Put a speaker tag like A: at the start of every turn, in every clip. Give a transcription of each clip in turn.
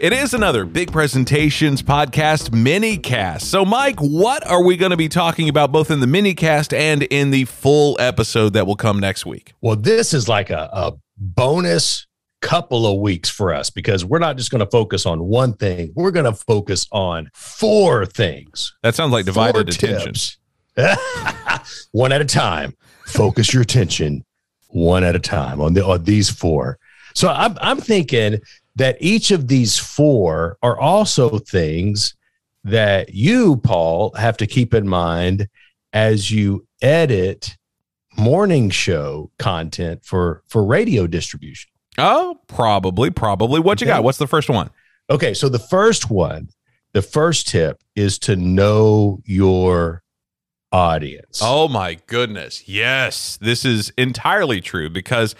A: It is another Big Presentations podcast mini cast. So, Mike, what are we going to be talking about both in the mini cast and in the full episode that will come next week?
B: Well, this is like a, a bonus couple of weeks for us because we're not just going to focus on one thing. We're going to focus on four things.
A: That sounds like divided attention.
B: one at a time. Focus your attention one at a time on the on these four. So I'm I'm thinking that each of these four are also things that you, Paul, have to keep in mind as you edit morning show content for for radio distribution.
A: Oh, probably, probably. What you got? What's the first one?
B: Okay, so the first one, the first tip is to know your audience.
A: Oh my goodness. Yes, this is entirely true because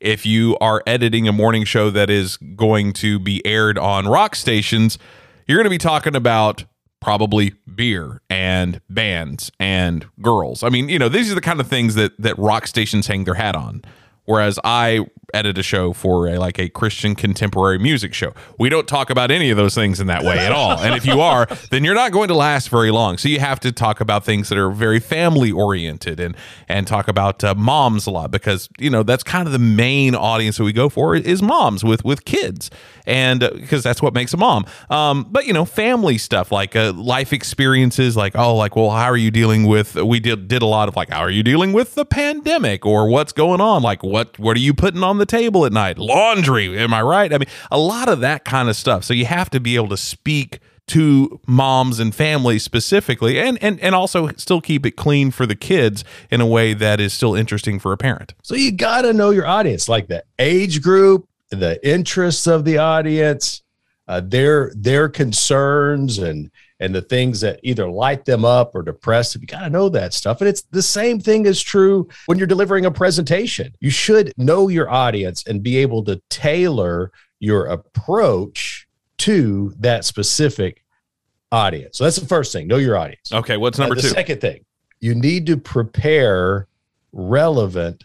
A: if you are editing a morning show that is going to be aired on rock stations, you're going to be talking about probably beer and bands and girls. I mean, you know, these are the kind of things that that rock stations hang their hat on. Whereas I edit a show for a like a Christian contemporary music show. We don't talk about any of those things in that way at all. And if you are, then you're not going to last very long. So you have to talk about things that are very family oriented and and talk about uh, moms a lot because you know that's kind of the main audience that we go for is moms with with kids and because uh, that's what makes a mom. Um, but you know, family stuff like uh, life experiences, like oh, like well, how are you dealing with? We did did a lot of like how are you dealing with the pandemic or what's going on? Like what what are you putting on the table at night? Laundry, am I right? I mean, a lot of that kind of stuff. So you have to be able to speak to moms and families specifically and, and and also still keep it clean for the kids in a way that is still interesting for a parent.
B: So you got to know your audience like the age group, the interests of the audience, uh, their their concerns and and the things that either light them up or depress them. You got to know that stuff. And it's the same thing is true when you're delivering a presentation. You should know your audience and be able to tailor your approach to that specific audience. So that's the first thing. Know your audience.
A: Okay. What's number
B: uh, the
A: two?
B: Second thing, you need to prepare relevant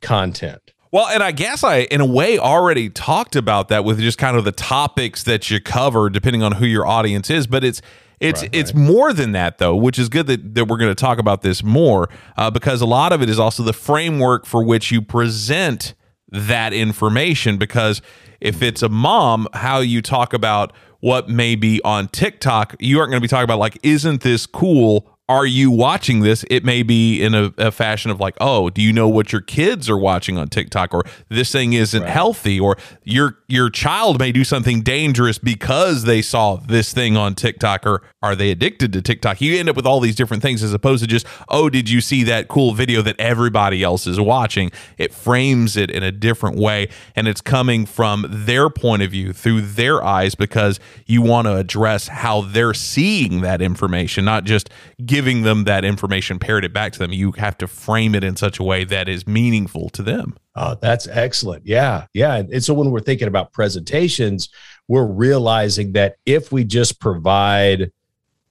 B: content.
A: Well, and I guess I, in a way, already talked about that with just kind of the topics that you cover, depending on who your audience is. But it's it's right, it's right. more than that though, which is good that, that we're going to talk about this more uh, because a lot of it is also the framework for which you present that information. Because if it's a mom, how you talk about what may be on TikTok, you aren't going to be talking about like, isn't this cool? Are you watching this? It may be in a, a, fashion of like, oh, do you know what your kids are watching on TikTok, or this thing isn't right. healthy, or your your child may do something dangerous because they saw this thing on TikTok, or are they addicted to TikTok? You end up with all these different things as opposed to just, oh, did you see that cool video that everybody else is watching? It frames it in a different way, and it's coming from their point of view through their eyes because you want to address how they're seeing that information, not just giving them that information, parrot it back to them. You have to frame it in such a way that is meaningful to them.
B: Oh, that's excellent. Yeah. Yeah. And so when we're thinking about presentations, we're realizing that if we just provide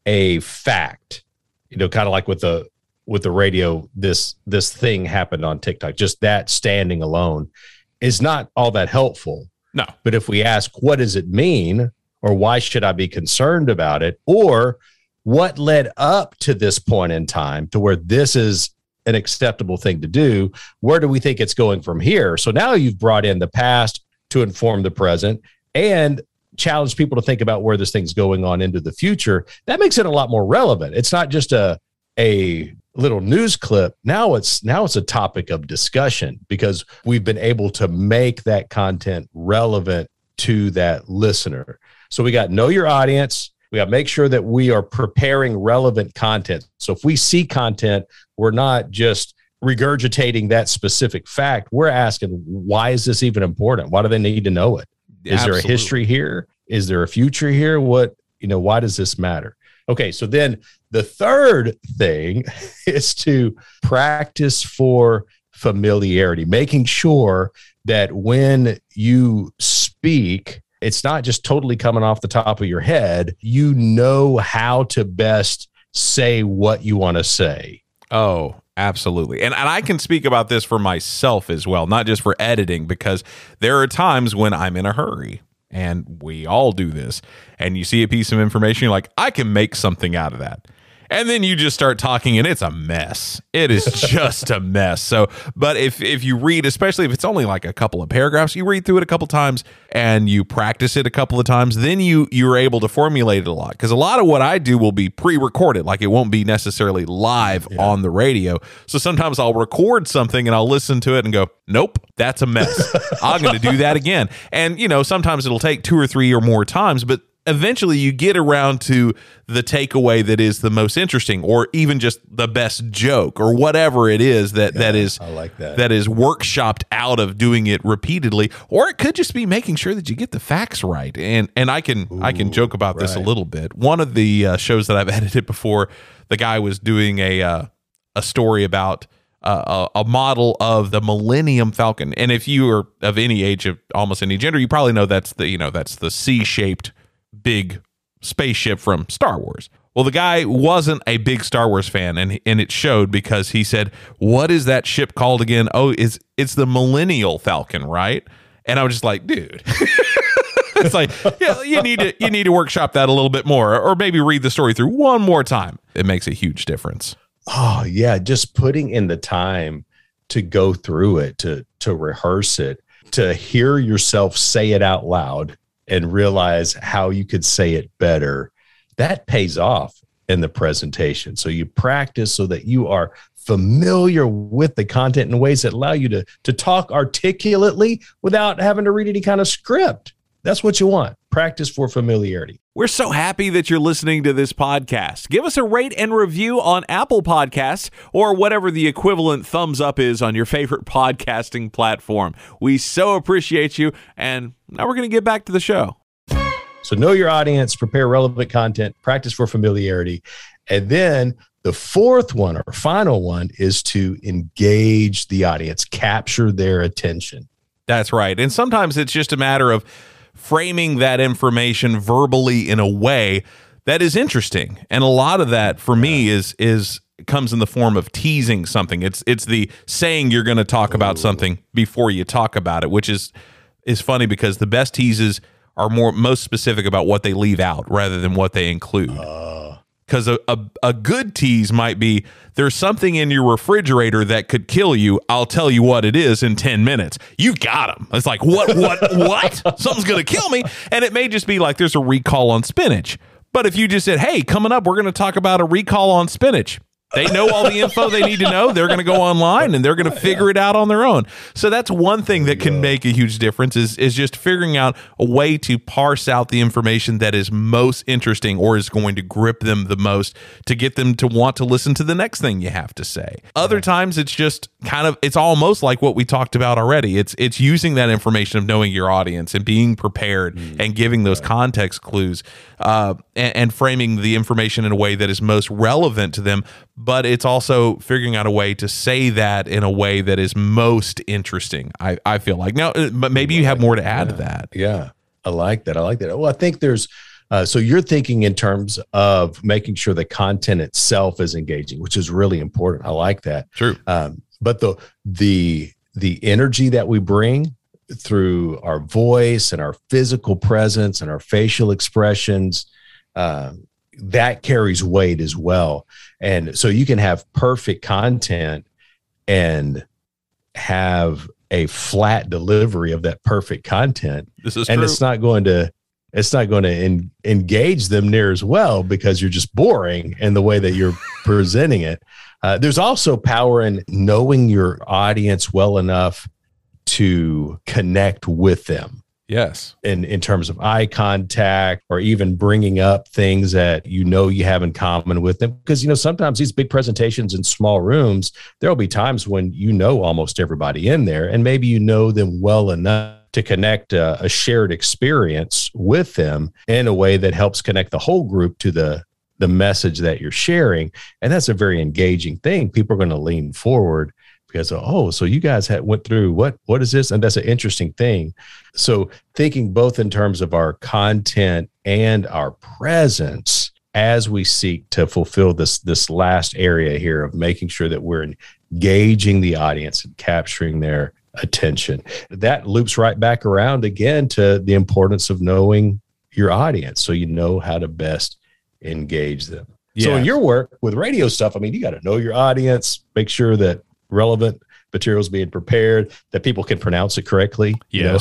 B: a fact, you know, kind of like with the with the radio, this this thing happened on TikTok, just that standing alone is not all that helpful.
A: No.
B: But if we ask, what does it mean? Or why should I be concerned about it? Or what led up to this point in time to where this is an acceptable thing to do where do we think it's going from here? So now you've brought in the past to inform the present and challenge people to think about where this thing's going on into the future. That makes it a lot more relevant. It's not just a a little news clip. Now it's now it's a topic of discussion because we've been able to make that content relevant to that listener. So we got know your audience we got to make sure that we are preparing relevant content. So if we see content, we're not just regurgitating that specific fact. We're asking, why is this even important? Why do they need to know it? Is Absolutely. there a history here? Is there a future here? What, you know, why does this matter? Okay, so then the third thing is to practice for familiarity, making sure that when you speak, it's not just totally coming off the top of your head. You know how to best say what you want to say.
A: Oh, absolutely. And, and I can speak about this for myself as well, not just for editing, because there are times when I'm in a hurry and we all do this. And you see a piece of information, you're like, I can make something out of that and then you just start talking and it's a mess. It is just a mess. So but if if you read especially if it's only like a couple of paragraphs you read through it a couple times and you practice it a couple of times then you you're able to formulate it a lot. Because a lot of what i do will be pre-recorded. Like it won't be necessarily live yeah. on the radio. So sometimes i'll record something and i'll listen to it and go nope that's a mess. I'm going to do that again. And you know sometimes it'll take two or three or more times but eventually you get around to the takeaway that is the most interesting or even just the best joke or whatever it is that yeah, that is
B: I like that.
A: that is workshopped out of doing it repeatedly or it could just be making sure that you get the facts right and and I can Ooh, I can joke about right. this a little bit one of the uh, shows that I've edited before the guy was doing a uh, a story about uh, a, a, model of the Millennium Falcon. And if you are of any age of almost any gender, you probably know that's the you know that's the C-shaped big spaceship from Star Wars. Well, the guy wasn't a big Star Wars fan, and and it showed because he said, "What is that ship called again? Oh, it's it's the Millennial Falcon, right?" And I was just like, "Dude." it's like yeah, you need to you need to workshop that a little bit more, or maybe read the story through one more time. It makes a huge difference.
B: Oh yeah, just putting in the time to go through it, to to rehearse it, to hear yourself say it out loud, and realize how you could say it better, that pays off in the presentation. So you practice so that you are familiar with the content in ways that allow you to, to talk articulately without having to read any kind of script. That's what you want. Practice for familiarity.
A: We're so happy that you're listening to this podcast. Give us a rate and review on Apple Podcasts or whatever the equivalent thumbs up is on your favorite podcasting platform. We so appreciate you. And now we're going to get back to the show.
B: So, know your audience, prepare relevant content, practice for familiarity. And then the fourth one or final one is to engage the audience, capture their attention.
A: That's right. And sometimes it's just a matter of, framing that information verbally in a way that is interesting. And a lot of that for me is is comes in the form of teasing something. It's it's the saying you're going to talk about something before you talk about it, which is is funny because the best teases are more most specific about what they leave out rather than what they include. Uh because a, a, a, good tease might be there's something in your refrigerator that could kill you. I'll tell you what it is in 10 minutes. You got him it's like what what what? Something's gonna kill me. And it may just be like there's a recall on spinach. But if you just said hey coming up we're gonna talk about a recall on spinach they know all the info they need to know. They're going to go online and they're going to figure it out on their own. So that's one thing that can make a huge difference is is just figuring out a way to parse out the information that is most interesting or is going to grip them the most to get them to want to listen to the next thing you have to say. Other times it's just kind of it's almost like what we talked about already. It's it's using that information of knowing your audience and being prepared mm. and giving those context clues uh, and, and framing the information in a way that is most relevant to them but it's also figuring out a way to say that in a way that is most interesting. I, I feel like now, uh, but maybe you have more to add
B: yeah.
A: to that.
B: Yeah, I like that. I like that. Well, I think there's. Uh, so you're thinking in terms of making sure the content itself is engaging, which is really important. I like that.
A: True.
B: Um, but the the the energy that we bring through our voice and our physical presence and our facial expressions, um, that carries weight as well. And so you can have perfect content and have a flat delivery of that perfect content.
A: This is
B: and
A: true.
B: it's not going to it's not going to en- engage them near as well because you're just boring in the way that you're presenting it. Uh, there's also power in knowing your audience well enough to connect with them.
A: Yes.
B: In in terms of eye contact or even bringing up things that you know you have in common with them. Because you know sometimes these big presentations in small rooms there'll be times when you know almost everybody in there and maybe you know them well enough to connect a, a shared experience with them in a way that helps connect the whole group to the the message that you're sharing. And that's a very engaging thing. People are going to lean forward because oh so you guys had went through what what is this and that's an interesting thing so thinking both in terms of our content and our presence as we seek to fulfill this this last area here of making sure that we're engaging the audience and capturing their attention. That loops right back around again to the importance of knowing your audience so you know how to best engage them. So in your work with radio stuff, I mean, you got to know your audience, make sure that relevant materials being prepared, that people can pronounce it correctly, you know,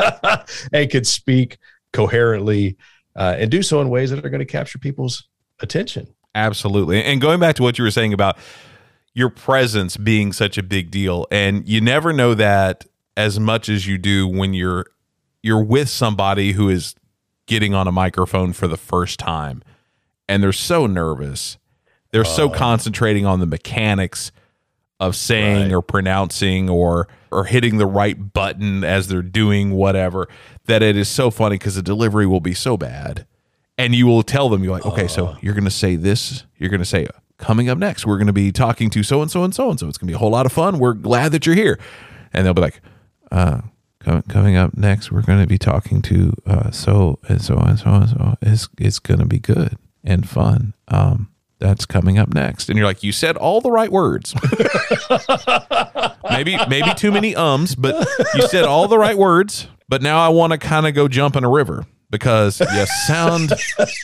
B: and can speak coherently uh, and do so in ways that are going to capture people's attention.
A: Absolutely. And going back to what you were saying about your presence being such a big deal and you never know that as much as you do when you're you're with somebody who is getting on a microphone for the first time and they're so nervous. They're so concentrating on the mechanics of saying
B: Right.
A: or pronouncing or or hitting the right button as they're doing whatever that it is so funny because the delivery will be so bad. And you will tell them you're like okay so you're going to say this you're going to say coming up next we're going to be talking to so and so and so and so it's going to be a whole lot of fun. We're glad that you're here. And they'll be like uh com- coming up next we're going to be talking to uh so and so and so and so it's it's going to be good and fun. Um that's coming up next. And you're like you said all the right words. Maybe maybe too many ums but you said all the right words. But now i want to kind of go jump in a river because you sound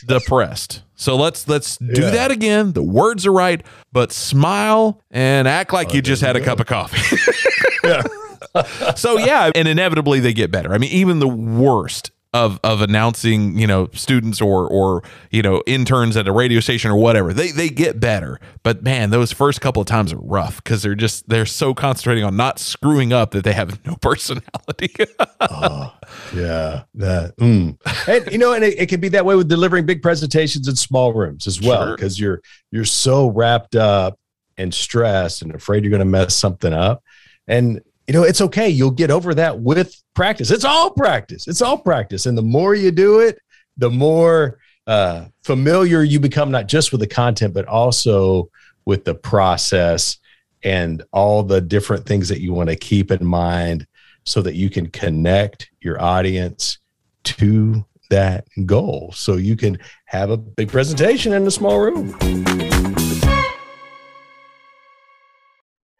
A: depressed. So let's let's do
B: Yeah.
A: that again. The words are right but smile and act like you just had a cup of coffee. So yeah and inevitably they get better. I mean even the worst of of announcing you know students or or you know interns at a radio station or whatever they they get better but man those first couple of times are rough because they're just they're so concentrating on not screwing up that they have no personality
B: Yeah, that. mm. And you know, and it, it can be that way with delivering big presentations in small rooms as well,
A: Sure.
B: because you're you're so wrapped up and stressed and afraid you're going to mess something up. And you know, it's okay. You'll get over that with practice. It's all practice. It's all practice. And the more you do it, the more uh, familiar you become, not just with the content, but also with the process and all the different things that you want to keep in mind so that you can connect your audience to that goal. So you can have a big presentation in a small room.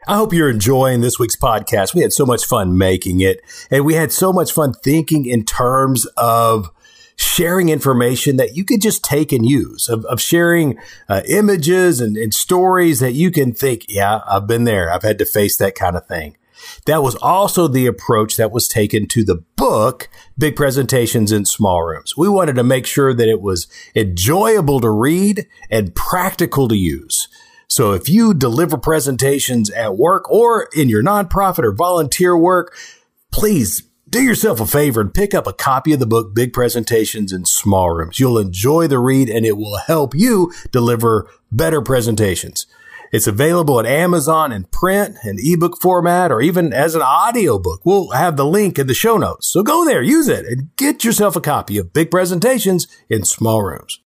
C: I hope you're enjoying this week's podcast. We had so much fun making it, and we had so much fun thinking in terms of sharing information that you could just take and use, of, of sharing uh, images and, and stories that you can think, yeah, I've been there. I've had to face that kind of thing. That was also the approach that was taken to the book, Big Presentations in Small Rooms. We wanted to make sure that it was enjoyable to read and practical to use. So if you deliver presentations at work or in your nonprofit or volunteer work, please do yourself a favor and pick up a copy of the book, Big Presentations in Small Rooms. You'll enjoy the read and it will help you deliver better presentations. It's available at Amazon in print and ebook format or even as an audio book. We'll have the link in the show notes. So go there, use it and get yourself a copy of Big Presentations in Small Rooms.